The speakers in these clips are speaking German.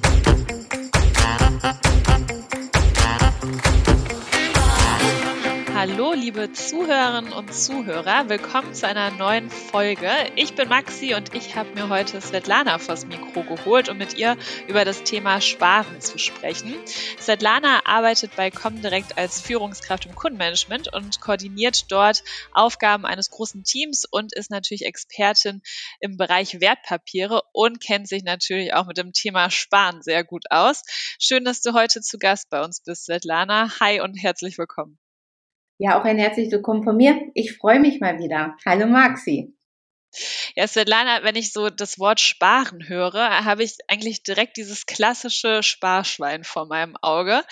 Thank you. Hallo, liebe Zuhörerinnen und Zuhörer. Willkommen zu einer neuen Folge. Ich bin Maxi und ich habe mir heute Svetlana vors Mikro geholt, um mit ihr über das Thema Sparen zu sprechen. Svetlana arbeitet bei Comdirect als Führungskraft im Kundenmanagement und koordiniert dort Aufgaben eines großen Teams und ist natürlich Expertin im Bereich Wertpapiere und kennt sich natürlich auch mit dem Thema Sparen sehr gut aus. Schön, dass du heute zu Gast bei uns bist, Svetlana. Hi und herzlich willkommen. Ja, auch ein herzliches Willkommen von mir. Ich freue mich mal wieder. Hallo Maxi. Ja, Svetlana, wenn ich so das Wort Sparen höre, habe ich eigentlich direkt dieses klassische Sparschwein vor meinem Auge.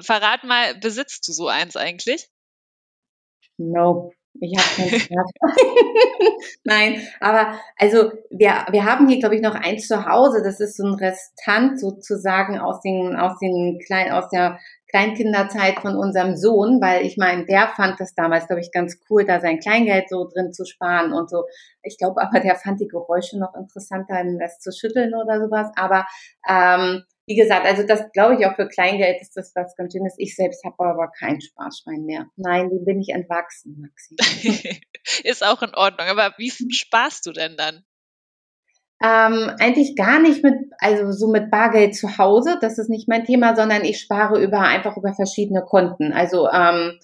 Verrat mal, besitzt du so eins eigentlich? Nope. Ich habe kein Smartphone. Nein, aber also wir, wir haben hier, glaube ich, noch eins zu Hause. Das ist so ein Restant sozusagen aus den, aus den kleinen, aus der Kleinkinderzeit von unserem Sohn, weil ich meine, der fand das damals, glaube ich, ganz cool, da sein Kleingeld so drin zu sparen und so. Ich glaube aber, der fand die Geräusche noch interessanter, das zu schütteln oder sowas. Aber ähm, wie gesagt, also das glaube ich auch für Kleingeld ist das was ganz Schönes. Ich selbst habe aber kein Sparschwein mehr. Nein, dem bin ich entwachsen, Maxi. ist auch in Ordnung. Aber wie sparst du denn dann? Ähm, eigentlich gar nicht mit, also so mit Bargeld zu Hause, das ist nicht mein Thema, sondern ich spare über einfach über verschiedene Konten. Also ähm,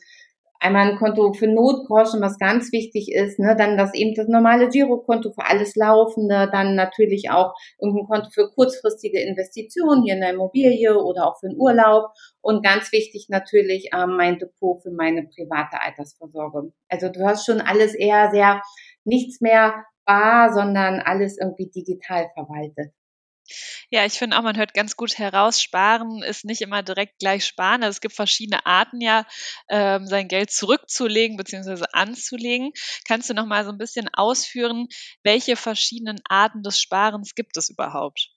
einmal ein Konto für Notgroschen, was ganz wichtig ist, ne, dann das eben das normale Girokonto für alles Laufende, dann natürlich auch irgendein Konto für kurzfristige Investitionen hier in der Immobilie oder auch für den Urlaub und ganz wichtig natürlich ähm, mein Depot für meine private Altersvorsorge. Also du hast schon alles eher sehr nichts mehr bar, sondern alles irgendwie digital verwaltet. Ja, ich finde auch, man hört ganz gut heraus, sparen ist nicht immer direkt gleich sparen. Also es gibt verschiedene Arten ja, ähm, sein Geld zurückzulegen bzw. anzulegen. Kannst du noch mal so ein bisschen ausführen, welche verschiedenen Arten des Sparens gibt es überhaupt?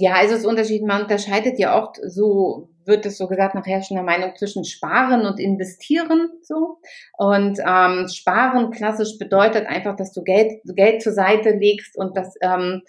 Ja, also es Unterschied, man unterscheidet ja oft, so wird es so gesagt, nach herrschender Meinung zwischen Sparen und Investieren so. Und ähm, Sparen klassisch bedeutet einfach, dass du Geld, Geld zur Seite legst und das ähm,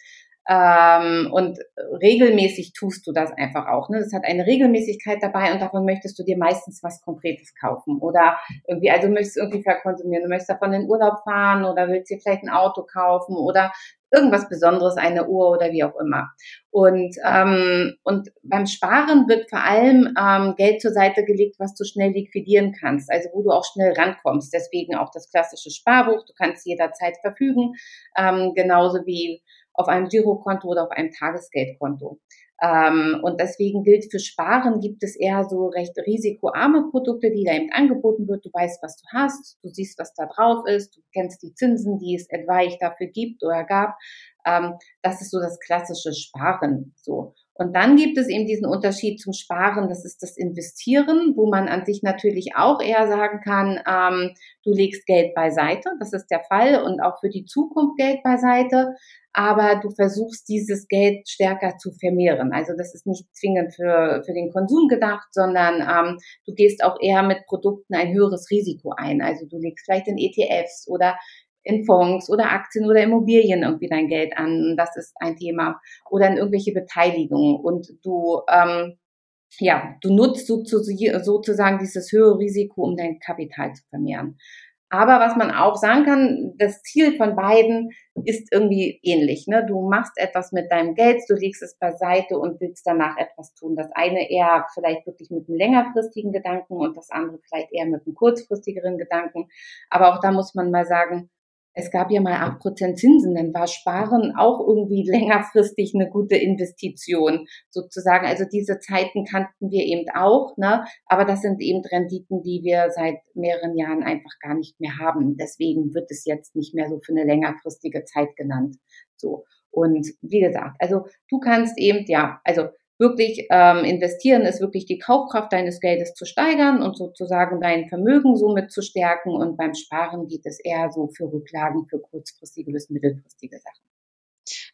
ähm, und regelmäßig tust du das einfach auch. Ne? Das hat eine Regelmäßigkeit dabei und davon möchtest du dir meistens was Konkretes kaufen. Oder irgendwie, also du möchtest irgendwie verkonsumieren. Du möchtest davon in den Urlaub fahren oder willst dir vielleicht ein Auto kaufen oder irgendwas Besonderes, eine Uhr oder wie auch immer. Und, ähm, und beim Sparen wird vor allem ähm, Geld zur Seite gelegt, was du schnell liquidieren kannst, also wo du auch schnell rankommst. Deswegen auch das klassische Sparbuch, du kannst jederzeit verfügen, ähm, genauso wie auf einem Girokonto oder auf einem Tagesgeldkonto. Ähm, und deswegen gilt für Sparen gibt es eher so recht risikoarme Produkte, die da eben angeboten wird. Du weißt, was du hast, du siehst, was da drauf ist, du kennst die Zinsen, die es etwaig dafür gibt oder gab. Ähm, das ist so das klassische Sparen. So. Und dann gibt es eben diesen Unterschied zum Sparen, das ist das Investieren, wo man an sich natürlich auch eher sagen kann, ähm, du legst Geld beiseite, das ist der Fall und auch für die Zukunft Geld beiseite, aber du versuchst dieses Geld stärker zu vermehren. Also das ist nicht zwingend für, für den Konsum gedacht, sondern ähm, du gehst auch eher mit Produkten ein höheres Risiko ein. Also du legst vielleicht in ETFs oder in Fonds oder Aktien oder Immobilien irgendwie dein Geld an. Das ist ein Thema. Oder in irgendwelche Beteiligungen. Und du, ähm, ja, du nutzt sozusagen dieses höhere Risiko, um dein Kapital zu vermehren. Aber was man auch sagen kann, das Ziel von beiden ist irgendwie ähnlich. Ne? Du machst etwas mit deinem Geld, du legst es beiseite und willst danach etwas tun. Das eine eher vielleicht wirklich mit einem längerfristigen Gedanken und das andere vielleicht eher mit einem kurzfristigeren Gedanken. Aber auch da muss man mal sagen, es gab ja mal acht Prozent Zinsen, dann war Sparen auch irgendwie längerfristig eine gute Investition sozusagen. Also diese Zeiten kannten wir eben auch, ne? Aber das sind eben Renditen, die wir seit mehreren Jahren einfach gar nicht mehr haben. Deswegen wird es jetzt nicht mehr so für eine längerfristige Zeit genannt. So. Und wie gesagt, also du kannst eben, ja, also wirklich ähm, investieren ist wirklich die Kaufkraft deines Geldes zu steigern und sozusagen dein Vermögen somit zu stärken. Und beim Sparen geht es eher so für Rücklagen, für kurzfristige bis mittelfristige Sachen.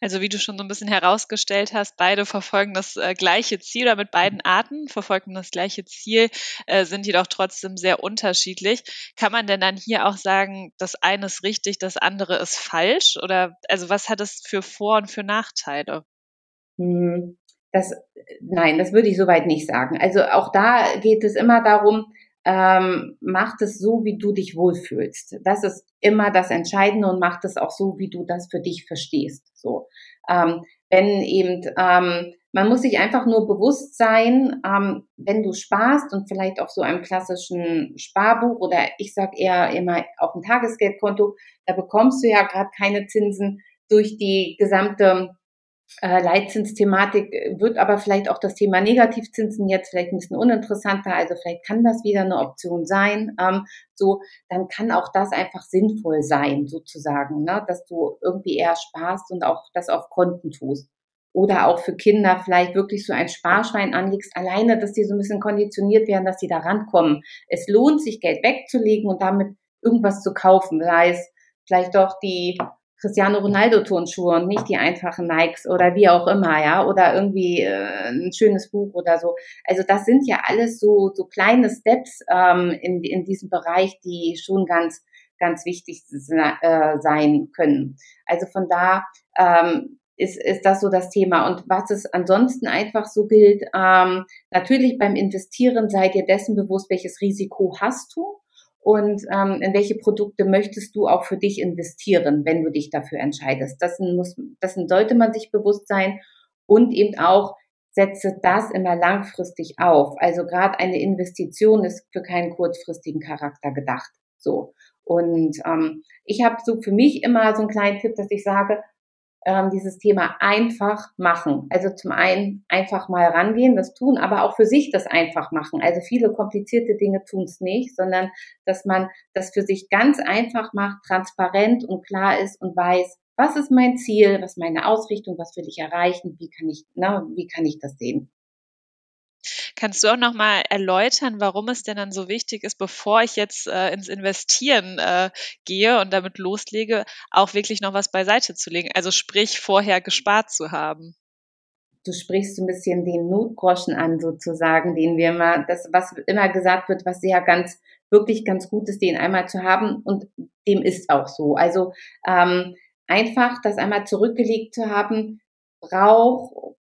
Also wie du schon so ein bisschen herausgestellt hast, beide verfolgen das äh, gleiche Ziel oder mit beiden Arten verfolgen das gleiche Ziel, äh, sind jedoch trotzdem sehr unterschiedlich. Kann man denn dann hier auch sagen, das eine ist richtig, das andere ist falsch? Oder also was hat es für Vor- und für Nachteile? Hm. Das, nein, das würde ich soweit nicht sagen. Also auch da geht es immer darum, ähm, macht es so, wie du dich wohlfühlst. Das ist immer das Entscheidende und macht es auch so, wie du das für dich verstehst. So, ähm, wenn eben ähm, man muss sich einfach nur bewusst sein, ähm, wenn du sparst und vielleicht auf so einem klassischen Sparbuch oder ich sag eher immer auf dem Tagesgeldkonto, da bekommst du ja gerade keine Zinsen durch die gesamte Leitzinsthematik wird aber vielleicht auch das Thema Negativzinsen jetzt vielleicht ein bisschen uninteressanter, also vielleicht kann das wieder eine Option sein. Ähm, so, dann kann auch das einfach sinnvoll sein, sozusagen, ne? dass du irgendwie eher sparst und auch das auf Konten tust. Oder auch für Kinder vielleicht wirklich so ein Sparschwein anlegst, alleine, dass die so ein bisschen konditioniert werden, dass sie da rankommen. Es lohnt sich, Geld wegzulegen und damit irgendwas zu kaufen, sei es vielleicht doch die Cristiano Ronaldo Turnschuhe und nicht die einfachen Nikes oder wie auch immer, ja, oder irgendwie äh, ein schönes Buch oder so. Also das sind ja alles so so kleine Steps ähm, in in diesem Bereich, die schon ganz ganz wichtig äh, sein können. Also von da ähm, ist, ist das so das Thema. Und was es ansonsten einfach so gilt, ähm, natürlich beim Investieren seid ihr dessen bewusst, welches Risiko hast du und ähm, in welche Produkte möchtest du auch für dich investieren, wenn du dich dafür entscheidest. Das muss, das sollte man sich bewusst sein und eben auch setze das immer langfristig auf. Also gerade eine Investition ist für keinen kurzfristigen Charakter gedacht. So und ähm, ich habe so für mich immer so einen kleinen Tipp, dass ich sage, ähm, dieses Thema einfach machen. Also zum einen einfach mal rangehen, das tun, aber auch für sich das einfach machen. Also viele komplizierte Dinge tun es nicht, sondern dass man das für sich ganz einfach macht, transparent und klar ist und weiß, was ist mein Ziel, was meine Ausrichtung, was will ich erreichen, wie kann ich, na, wie kann ich das sehen. Kannst du auch noch mal erläutern, warum es denn dann so wichtig ist, bevor ich jetzt äh, ins Investieren äh, gehe und damit loslege, auch wirklich noch was beiseite zu legen? Also sprich, vorher gespart zu haben. Du sprichst ein bisschen den Notgroschen an, sozusagen, den wir immer, das, was immer gesagt wird, was sehr ganz, wirklich ganz gut ist, den einmal zu haben. Und dem ist auch so. Also ähm, einfach das einmal zurückgelegt zu haben, braucht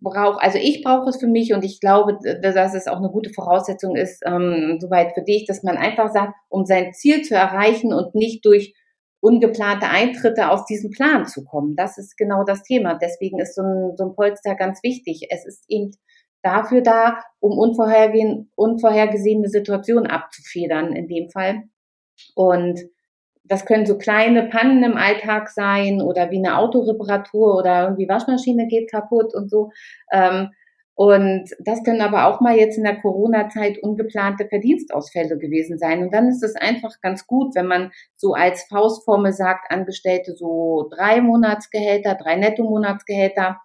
brauche, also ich brauche es für mich und ich glaube, dass es auch eine gute Voraussetzung ist, ähm, soweit für dich, dass man einfach sagt, um sein Ziel zu erreichen und nicht durch ungeplante Eintritte aus diesem Plan zu kommen. Das ist genau das Thema. Deswegen ist so ein, so ein Polster ganz wichtig. Es ist eben dafür da, um unvorhergesehene Situationen abzufedern in dem Fall. Und das können so kleine Pannen im Alltag sein oder wie eine Autoreparatur oder irgendwie Waschmaschine geht kaputt und so. Ähm, und das können aber auch mal jetzt in der Corona-Zeit ungeplante Verdienstausfälle gewesen sein. Und dann ist es einfach ganz gut, wenn man so als Faustformel sagt, Angestellte so drei Monatsgehälter, drei Netto-Monatsgehälter,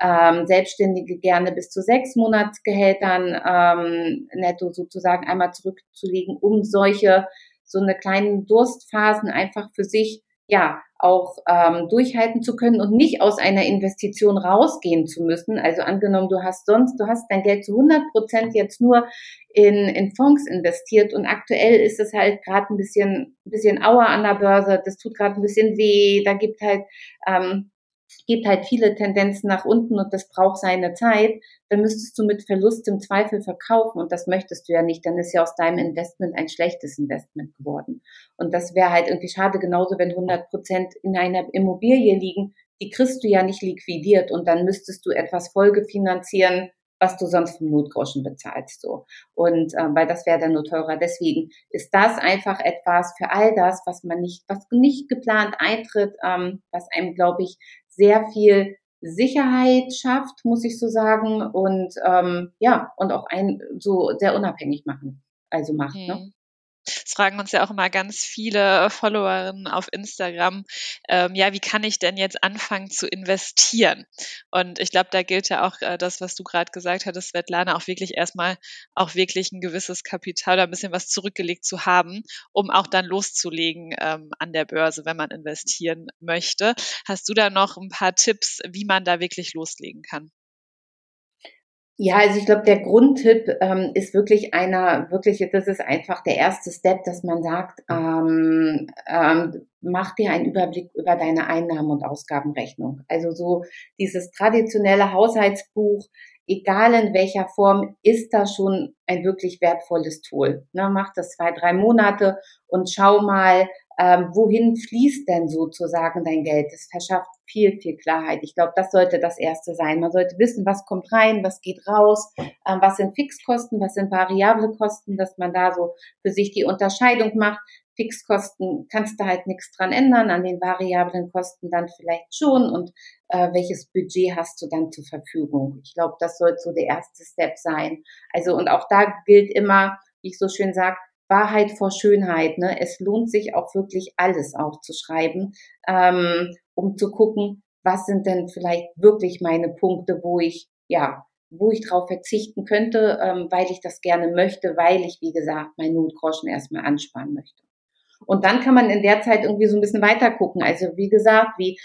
ähm, Selbstständige gerne bis zu sechs Monatsgehältern ähm, netto sozusagen einmal zurückzulegen, um solche so eine kleinen Durstphasen einfach für sich ja auch ähm, durchhalten zu können und nicht aus einer Investition rausgehen zu müssen. Also angenommen, du hast sonst, du hast dein Geld zu 100 Prozent jetzt nur in, in Fonds investiert und aktuell ist es halt gerade ein bisschen, bisschen Auer an der Börse, das tut gerade ein bisschen weh, da gibt halt ähm, gibt halt viele Tendenzen nach unten und das braucht seine Zeit, dann müsstest du mit Verlust im Zweifel verkaufen und das möchtest du ja nicht, dann ist ja aus deinem Investment ein schlechtes Investment geworden. Und das wäre halt irgendwie schade, genauso wenn 100 Prozent in einer Immobilie liegen, die kriegst du ja nicht liquidiert und dann müsstest du etwas Folgefinanzieren, was du sonst vom Notgroschen bezahlst. So. Und äh, weil das wäre dann nur teurer. Deswegen ist das einfach etwas für all das, was man nicht, was nicht geplant eintritt, ähm, was einem, glaube ich, sehr viel Sicherheit schafft, muss ich so sagen, und ähm, ja, und auch ein so sehr unabhängig machen, also macht. Ne? Mhm. Ne? Fragen uns ja auch immer ganz viele Followerinnen auf Instagram, ähm, ja, wie kann ich denn jetzt anfangen zu investieren? Und ich glaube, da gilt ja auch äh, das, was du gerade gesagt hattest, Svetlana, auch wirklich erstmal auch wirklich ein gewisses Kapital oder ein bisschen was zurückgelegt zu haben, um auch dann loszulegen ähm, an der Börse, wenn man investieren möchte. Hast du da noch ein paar Tipps, wie man da wirklich loslegen kann? Ja, also ich glaube, der Grundtipp ähm, ist wirklich einer, wirklich, das ist einfach der erste Step, dass man sagt, ähm, ähm, mach dir einen Überblick über deine Einnahmen und Ausgabenrechnung. Also so dieses traditionelle Haushaltsbuch, egal in welcher Form, ist da schon ein wirklich wertvolles Tool. Ne, mach das zwei, drei Monate und schau mal, ähm, wohin fließt denn sozusagen dein Geld? Das verschafft viel, viel Klarheit. Ich glaube, das sollte das Erste sein. Man sollte wissen, was kommt rein, was geht raus, ähm, was sind Fixkosten, was sind variable Kosten, dass man da so für sich die Unterscheidung macht. Fixkosten kannst du halt nichts dran ändern, an den variablen Kosten dann vielleicht schon und äh, welches Budget hast du dann zur Verfügung. Ich glaube, das sollte so der erste Step sein. Also und auch da gilt immer, wie ich so schön sage, Wahrheit vor Schönheit. Ne? Es lohnt sich auch wirklich alles aufzuschreiben, ähm, um zu gucken, was sind denn vielleicht wirklich meine Punkte, wo ich ja wo ich drauf verzichten könnte, ähm, weil ich das gerne möchte, weil ich, wie gesagt, mein Notgroschen erstmal ansparen möchte. Und dann kann man in der Zeit irgendwie so ein bisschen weiter gucken. Also wie gesagt, wie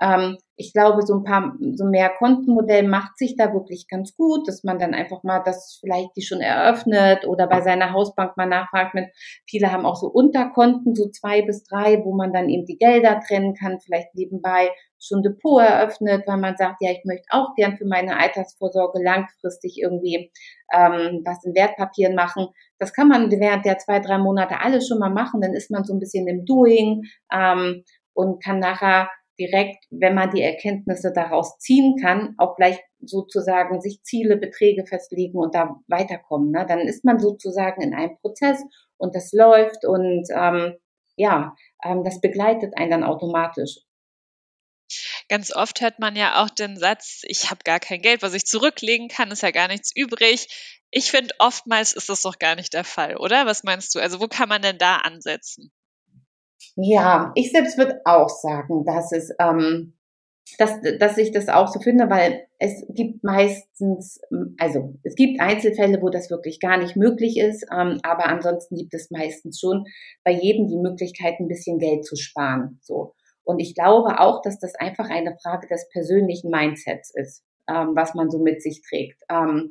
ähm, ich glaube, so ein paar, so mehr Kontenmodell macht sich da wirklich ganz gut, dass man dann einfach mal das vielleicht die schon eröffnet oder bei seiner Hausbank mal nachfragt mit, viele haben auch so Unterkonten, so zwei bis drei, wo man dann eben die Gelder trennen kann, vielleicht nebenbei schon Depot eröffnet, weil man sagt, ja, ich möchte auch gern für meine Altersvorsorge langfristig irgendwie ähm, was in Wertpapieren machen. Das kann man während der zwei, drei Monate alles schon mal machen, dann ist man so ein bisschen im Doing ähm, und kann nachher direkt, wenn man die Erkenntnisse daraus ziehen kann, auch gleich sozusagen sich Ziele, Beträge festlegen und da weiterkommen. Ne? Dann ist man sozusagen in einem Prozess und das läuft und ähm, ja, ähm, das begleitet einen dann automatisch. Ganz oft hört man ja auch den Satz, ich habe gar kein Geld, was ich zurücklegen kann, ist ja gar nichts übrig. Ich finde, oftmals ist das doch gar nicht der Fall, oder? Was meinst du? Also wo kann man denn da ansetzen? Ja, ich selbst würde auch sagen, dass es, ähm, dass, dass ich das auch so finde, weil es gibt meistens, also es gibt Einzelfälle, wo das wirklich gar nicht möglich ist, ähm, aber ansonsten gibt es meistens schon bei jedem die Möglichkeit, ein bisschen Geld zu sparen. So. Und ich glaube auch, dass das einfach eine Frage des persönlichen Mindsets ist, ähm, was man so mit sich trägt. Ähm,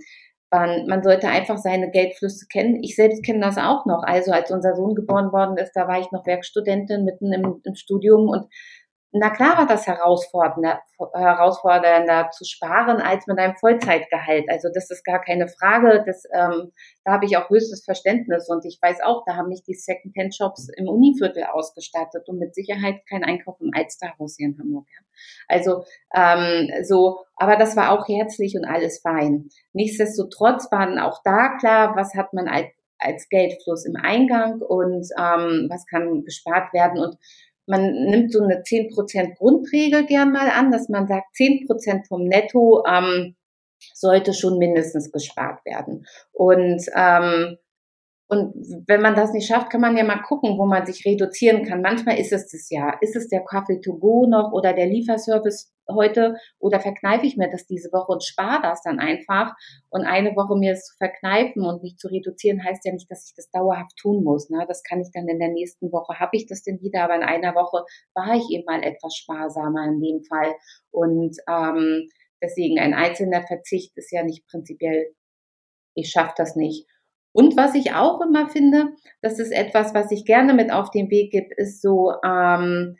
man, man sollte einfach seine Geldflüsse kennen. Ich selbst kenne das auch noch. Also als unser Sohn geboren worden ist, da war ich noch Werkstudentin mitten im, im Studium und na klar war das herausfordernder, herausfordernder zu sparen als mit einem Vollzeitgehalt. Also das ist gar keine Frage. Das, ähm, da habe ich auch höchstes Verständnis und ich weiß auch, da haben mich die Secondhand-Shops im Univiertel ausgestattet und mit Sicherheit kein Einkauf im Alsterhaus hier in Hamburg. Ja. Also ähm, so, aber das war auch herzlich und alles fein. Nichtsdestotrotz waren auch da klar, was hat man als als Geldfluss im Eingang und ähm, was kann gespart werden und man nimmt so eine 10% Grundregel gern mal an, dass man sagt, 10% vom Netto ähm, sollte schon mindestens gespart werden. Und ähm, und wenn man das nicht schafft, kann man ja mal gucken, wo man sich reduzieren kann. Manchmal ist es das ja. Ist es der Kaffee to go noch oder der Lieferservice heute oder verkneife ich mir das diese Woche und spare das dann einfach. Und eine Woche mir es zu verkneifen und mich zu reduzieren, heißt ja nicht, dass ich das dauerhaft tun muss. Ne? Das kann ich dann in der nächsten Woche, habe ich das denn wieder, aber in einer Woche war ich eben mal etwas sparsamer in dem Fall. Und ähm, deswegen ein einzelner Verzicht ist ja nicht prinzipiell, ich schaffe das nicht. Und was ich auch immer finde, das ist etwas, was ich gerne mit auf den Weg gebe, ist so, ähm,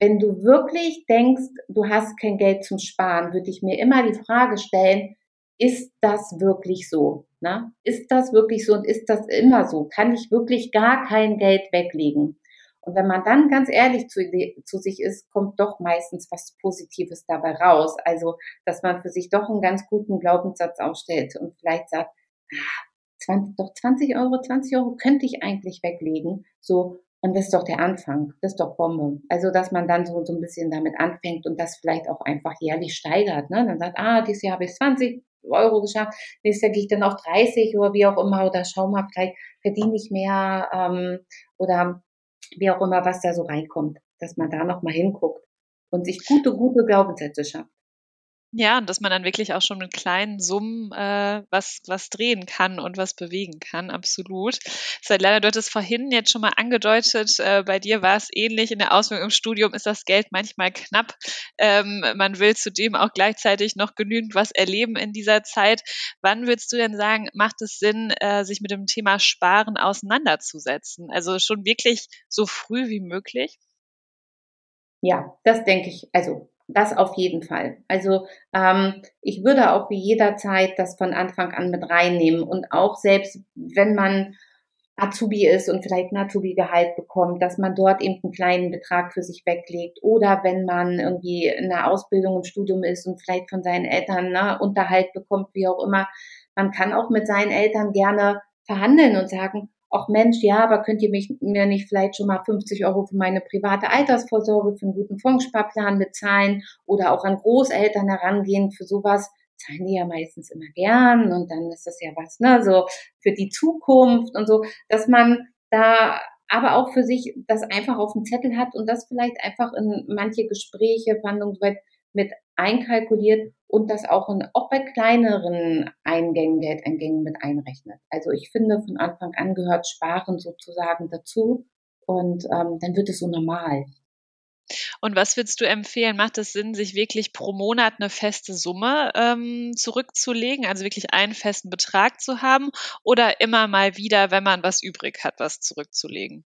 wenn du wirklich denkst, du hast kein Geld zum Sparen, würde ich mir immer die Frage stellen, ist das wirklich so? Ne? Ist das wirklich so und ist das immer so? Kann ich wirklich gar kein Geld weglegen? Und wenn man dann ganz ehrlich zu, zu, sich ist, kommt doch meistens was Positives dabei raus. Also, dass man für sich doch einen ganz guten Glaubenssatz aufstellt und vielleicht sagt, ah, 20, doch 20 Euro, 20 Euro könnte ich eigentlich weglegen. So, und das ist doch der Anfang. Das ist doch Bombe. Also, dass man dann so, so ein bisschen damit anfängt und das vielleicht auch einfach jährlich steigert. Ne? Dann sagt, ah, dieses Jahr habe ich 20 Euro geschafft, nächstes Jahr gehe ich dann auf 30 oder wie auch immer oder schau mal, vielleicht verdiene ich mehr ähm, oder wie auch immer, was da so reinkommt, dass man da nochmal hinguckt und sich gute, gute Glaubenssätze schafft. Ja, und dass man dann wirklich auch schon mit kleinen Summen äh, was, was drehen kann und was bewegen kann, absolut. Leider, du hattest vorhin jetzt schon mal angedeutet, äh, bei dir war es ähnlich. In der Ausbildung im Studium ist das Geld manchmal knapp. Ähm, man will zudem auch gleichzeitig noch genügend was erleben in dieser Zeit. Wann würdest du denn sagen, macht es Sinn, äh, sich mit dem Thema Sparen auseinanderzusetzen? Also schon wirklich so früh wie möglich? Ja, das denke ich. Also das auf jeden Fall. Also ähm, ich würde auch wie jederzeit das von Anfang an mit reinnehmen und auch selbst wenn man Azubi ist und vielleicht ein Azubi-Gehalt bekommt, dass man dort eben einen kleinen Betrag für sich weglegt oder wenn man irgendwie in einer Ausbildung im Studium ist und vielleicht von seinen Eltern ne, Unterhalt bekommt, wie auch immer, man kann auch mit seinen Eltern gerne verhandeln und sagen, auch Mensch, ja, aber könnt ihr mich, mir nicht vielleicht schon mal 50 Euro für meine private Altersvorsorge, für einen guten Fondssparplan bezahlen oder auch an Großeltern herangehen für sowas, zahlen die ja meistens immer gern und dann ist das ja was, ne, so für die Zukunft und so, dass man da aber auch für sich das einfach auf dem Zettel hat und das vielleicht einfach in manche Gespräche, Verhandlungen mit einkalkuliert und das auch, in, auch bei kleineren Eingängen, Geldeingängen mit einrechnet. Also ich finde, von Anfang an gehört Sparen sozusagen dazu und ähm, dann wird es so normal. Und was würdest du empfehlen? Macht es Sinn, sich wirklich pro Monat eine feste Summe ähm, zurückzulegen, also wirklich einen festen Betrag zu haben oder immer mal wieder, wenn man was übrig hat, was zurückzulegen?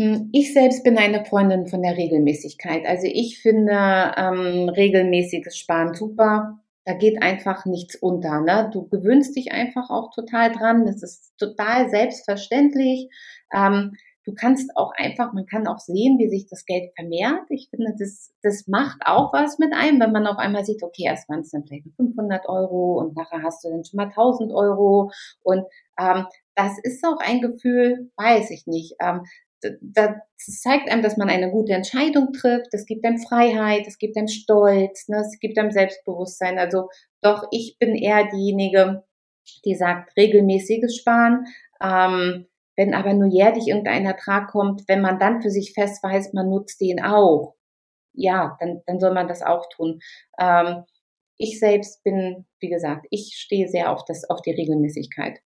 Hm, ich selbst bin eine Freundin von der Regelmäßigkeit. Also ich finde ähm, regelmäßiges Sparen super. Da geht einfach nichts unter. Ne? Du gewöhnst dich einfach auch total dran. Das ist total selbstverständlich. Ähm, du kannst auch einfach, man kann auch sehen, wie sich das Geld vermehrt. Ich finde, das, das macht auch was mit einem, wenn man auf einmal sieht, okay, erst waren es dann vielleicht 500 Euro und nachher hast du dann schon mal 1000 Euro. Und ähm, das ist auch ein Gefühl, weiß ich nicht. Ähm, das zeigt einem, dass man eine gute Entscheidung trifft. Es gibt einem Freiheit, es gibt einem Stolz, ne? es gibt einem Selbstbewusstsein. Also doch, ich bin eher diejenige, die sagt, regelmäßiges Sparen. Ähm, wenn aber nur jährlich irgendein Ertrag kommt, wenn man dann für sich fest weiß, man nutzt den auch, ja, dann, dann soll man das auch tun. Ähm, ich selbst bin, wie gesagt, ich stehe sehr auf das, auf die Regelmäßigkeit.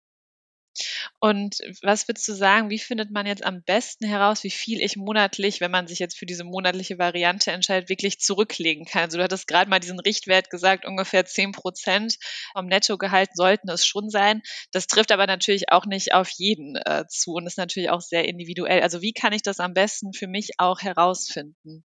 Und was würdest du sagen, wie findet man jetzt am besten heraus, wie viel ich monatlich, wenn man sich jetzt für diese monatliche Variante entscheidet, wirklich zurücklegen kann? Also du hattest gerade mal diesen Richtwert gesagt, ungefähr 10 Prozent vom Nettogehalt sollten es schon sein. Das trifft aber natürlich auch nicht auf jeden äh, zu und ist natürlich auch sehr individuell. Also wie kann ich das am besten für mich auch herausfinden?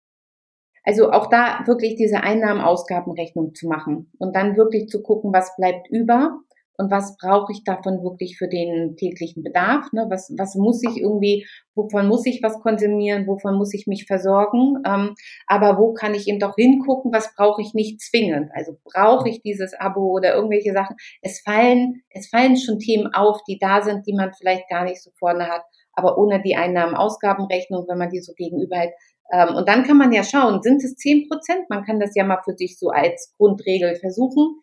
Also auch da wirklich diese Einnahmen-Ausgabenrechnung zu machen und dann wirklich zu gucken, was bleibt über und was brauche ich davon wirklich für den täglichen Bedarf? Ne? Was, was muss ich irgendwie, wovon muss ich was konsumieren, wovon muss ich mich versorgen? Ähm, aber wo kann ich eben doch hingucken, was brauche ich nicht zwingend? Also brauche ich dieses Abo oder irgendwelche Sachen? Es fallen, es fallen schon Themen auf, die da sind, die man vielleicht gar nicht so vorne hat, aber ohne die Einnahmen-Ausgabenrechnung, wenn man die so gegenüberhält. Ähm, und dann kann man ja schauen, sind es zehn Prozent? Man kann das ja mal für sich so als Grundregel versuchen.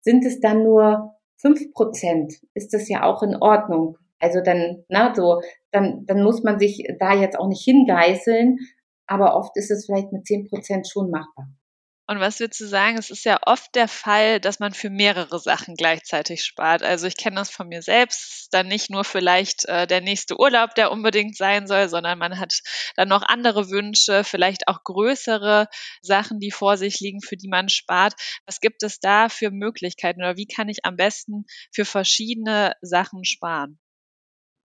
Sind es dann nur fünf Prozent ist das ja auch in Ordnung. Also dann, na, so, dann, dann muss man sich da jetzt auch nicht hingeißeln, aber oft ist es vielleicht mit zehn Prozent schon machbar. Und was würdest du sagen? Es ist ja oft der Fall, dass man für mehrere Sachen gleichzeitig spart. Also ich kenne das von mir selbst, dann nicht nur vielleicht äh, der nächste Urlaub, der unbedingt sein soll, sondern man hat dann noch andere Wünsche, vielleicht auch größere Sachen, die vor sich liegen, für die man spart. Was gibt es da für Möglichkeiten oder wie kann ich am besten für verschiedene Sachen sparen?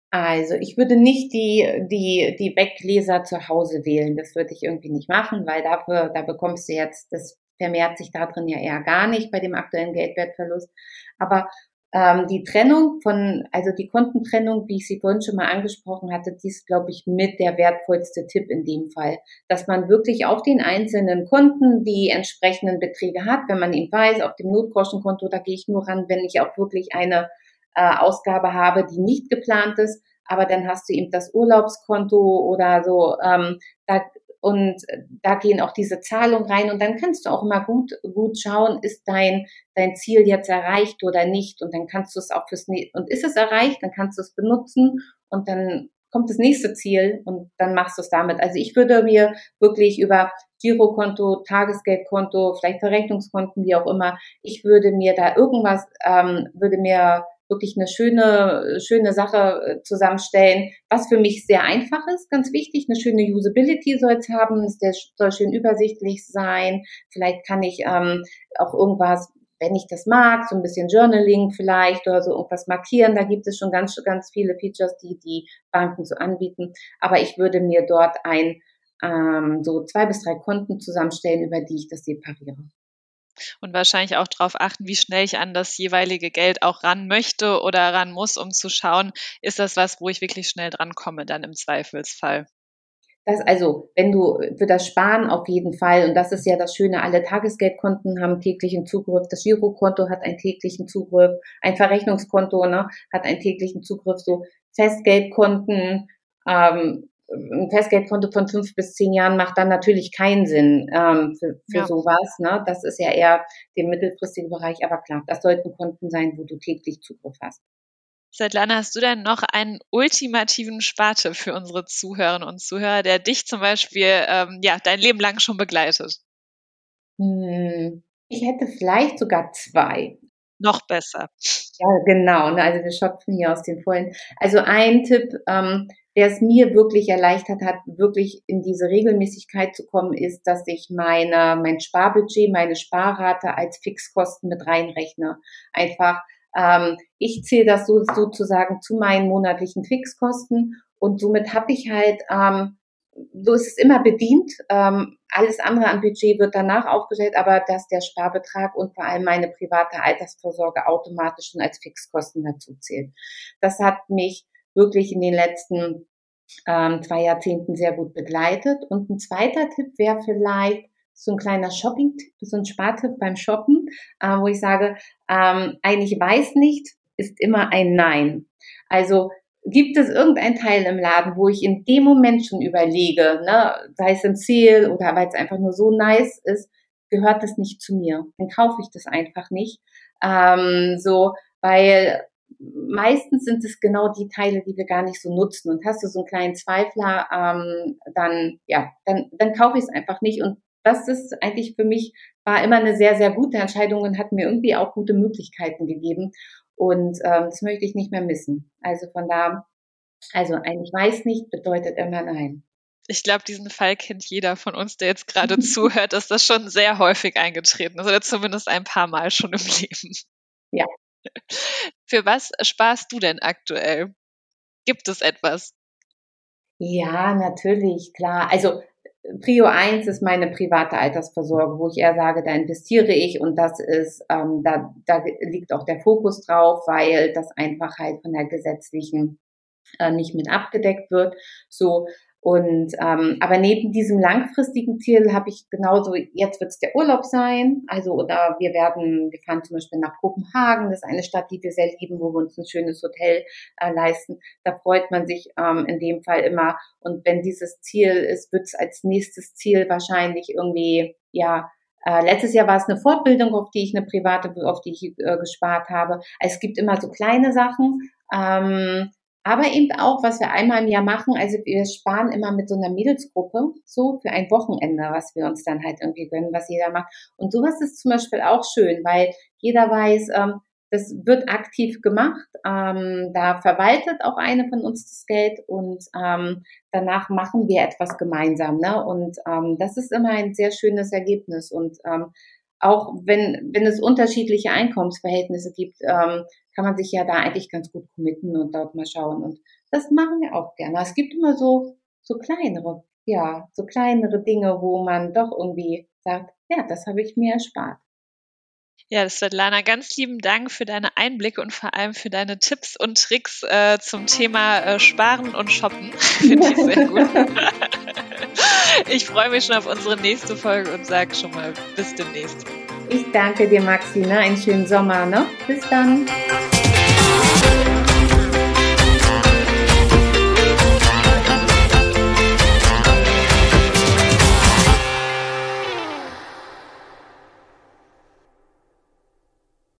Also ich würde nicht die, die, die Weggläser zu Hause wählen. Das würde ich irgendwie nicht machen, weil dafür, da bekommst du jetzt, das vermehrt sich da drin ja eher gar nicht bei dem aktuellen Geldwertverlust. Aber ähm, die Trennung von, also die Kontentrennung, wie ich sie vorhin schon mal angesprochen hatte, die ist, glaube ich, mit der wertvollste Tipp in dem Fall. Dass man wirklich auf den einzelnen Konten die entsprechenden Beträge hat, wenn man eben weiß, auf dem Notgroschenkonto, da gehe ich nur ran, wenn ich auch wirklich eine äh, Ausgabe habe, die nicht geplant ist, aber dann hast du eben das Urlaubskonto oder so, ähm, da, und da gehen auch diese Zahlungen rein und dann kannst du auch immer gut, gut schauen, ist dein, dein Ziel jetzt erreicht oder nicht und dann kannst du es auch fürs, und ist es erreicht, dann kannst du es benutzen und dann kommt das nächste Ziel und dann machst du es damit. Also ich würde mir wirklich über Girokonto, Tagesgeldkonto, vielleicht Verrechnungskonten, wie auch immer, ich würde mir da irgendwas, ähm, würde mir wirklich eine schöne, schöne Sache äh, zusammenstellen, was für mich sehr einfach ist, ganz wichtig. Eine schöne Usability soll es haben, es soll schön übersichtlich sein. Vielleicht kann ich ähm, auch irgendwas wenn ich das mag, so ein bisschen Journaling vielleicht oder so irgendwas markieren. Da gibt es schon ganz, ganz viele Features, die die Banken so anbieten. Aber ich würde mir dort ein, ähm, so zwei bis drei Konten zusammenstellen, über die ich das separiere. Und wahrscheinlich auch darauf achten, wie schnell ich an das jeweilige Geld auch ran möchte oder ran muss, um zu schauen, ist das was, wo ich wirklich schnell dran komme, dann im Zweifelsfall. Das also, wenn du für das Sparen auf jeden Fall, und das ist ja das Schöne, alle Tagesgeldkonten haben täglichen Zugriff, das Girokonto hat einen täglichen Zugriff, ein Verrechnungskonto ne, hat einen täglichen Zugriff, so Festgeldkonten, ähm, ein Festgeldkonto von fünf bis zehn Jahren macht dann natürlich keinen Sinn ähm, für, für ja. sowas. Ne? Das ist ja eher der mittelfristige Bereich, aber klar, das sollten Konten sein, wo du täglich Zugriff hast. Svetlana, hast du denn noch einen ultimativen Spartipp für unsere Zuhörerinnen und Zuhörer, der dich zum Beispiel ähm, ja dein Leben lang schon begleitet? Hm, ich hätte vielleicht sogar zwei. Noch besser. Ja, genau. Ne? Also wir schöpfen hier aus den Vollen. Also ein Tipp, ähm, der es mir wirklich erleichtert hat, wirklich in diese Regelmäßigkeit zu kommen, ist, dass ich meine, mein Sparbudget, meine Sparrate als Fixkosten mit reinrechne. Einfach ähm, ich zähle das so, sozusagen zu meinen monatlichen Fixkosten und somit habe ich halt, ähm, so ist es immer bedient. Ähm, alles andere an Budget wird danach aufgestellt, aber dass der Sparbetrag und vor allem meine private Altersvorsorge automatisch schon als Fixkosten dazu zählt. Das hat mich wirklich in den letzten ähm, zwei Jahrzehnten sehr gut begleitet. Und ein zweiter Tipp wäre vielleicht, so ein kleiner Shopping-Tipp, so ein Spartipp beim Shoppen, äh, wo ich sage, ähm, ein Ich weiß nicht ist immer ein Nein. Also gibt es irgendein Teil im Laden, wo ich in dem Moment schon überlege, ne, sei es im Ziel oder weil es einfach nur so nice ist, gehört das nicht zu mir. Dann kaufe ich das einfach nicht. Ähm, so, weil meistens sind es genau die Teile, die wir gar nicht so nutzen. Und hast du so einen kleinen Zweifler, ähm, dann ja, dann, dann kaufe ich es einfach nicht und das ist eigentlich für mich, war immer eine sehr, sehr gute Entscheidung und hat mir irgendwie auch gute Möglichkeiten gegeben. Und ähm, das möchte ich nicht mehr missen. Also von da, also ein Ich weiß nicht bedeutet immer Nein. Ich glaube, diesen Fall kennt jeder von uns, der jetzt gerade zuhört, dass das schon sehr häufig eingetreten ist oder zumindest ein paar Mal schon im Leben. Ja. Für was sparst du denn aktuell? Gibt es etwas? Ja, natürlich, klar. Also Prio 1 ist meine private Altersvorsorge, wo ich eher sage, da investiere ich und das ist, ähm, da, da liegt auch der Fokus drauf, weil das einfach halt von der gesetzlichen äh, nicht mit abgedeckt wird. So, und ähm, aber neben diesem langfristigen Ziel habe ich genauso, jetzt wird es der Urlaub sein. Also, oder wir werden, wir fahren zum Beispiel nach Kopenhagen, das ist eine Stadt, die wir sehr lieben, wo wir uns ein schönes Hotel äh, leisten. Da freut man sich ähm, in dem Fall immer. Und wenn dieses Ziel ist, wird es als nächstes Ziel wahrscheinlich irgendwie, ja, äh, letztes Jahr war es eine Fortbildung, auf die ich eine private, auf die ich äh, gespart habe. Also es gibt immer so kleine Sachen. Ähm, aber eben auch, was wir einmal im Jahr machen, also wir sparen immer mit so einer Mädelsgruppe so für ein Wochenende, was wir uns dann halt irgendwie gönnen, was jeder macht. Und sowas ist zum Beispiel auch schön, weil jeder weiß, ähm, das wird aktiv gemacht. Ähm, da verwaltet auch eine von uns das Geld und ähm, danach machen wir etwas gemeinsam. Ne? Und ähm, das ist immer ein sehr schönes Ergebnis. Und ähm, auch wenn, wenn es unterschiedliche Einkommensverhältnisse gibt, ähm, kann man sich ja da eigentlich ganz gut committen und dort mal schauen. Und das machen wir auch gerne. Es gibt immer so, so kleinere, ja, so kleinere Dinge, wo man doch irgendwie sagt, ja, das habe ich mir erspart. Ja, Svetlana, ganz lieben Dank für deine Einblicke und vor allem für deine Tipps und Tricks äh, zum Thema äh, Sparen und Shoppen. Finde ich sehr gut. ich freue mich schon auf unsere nächste Folge und sage schon mal bis demnächst. Ich danke dir, Maxi. Ne? Einen schönen Sommer. Ne? Bis dann.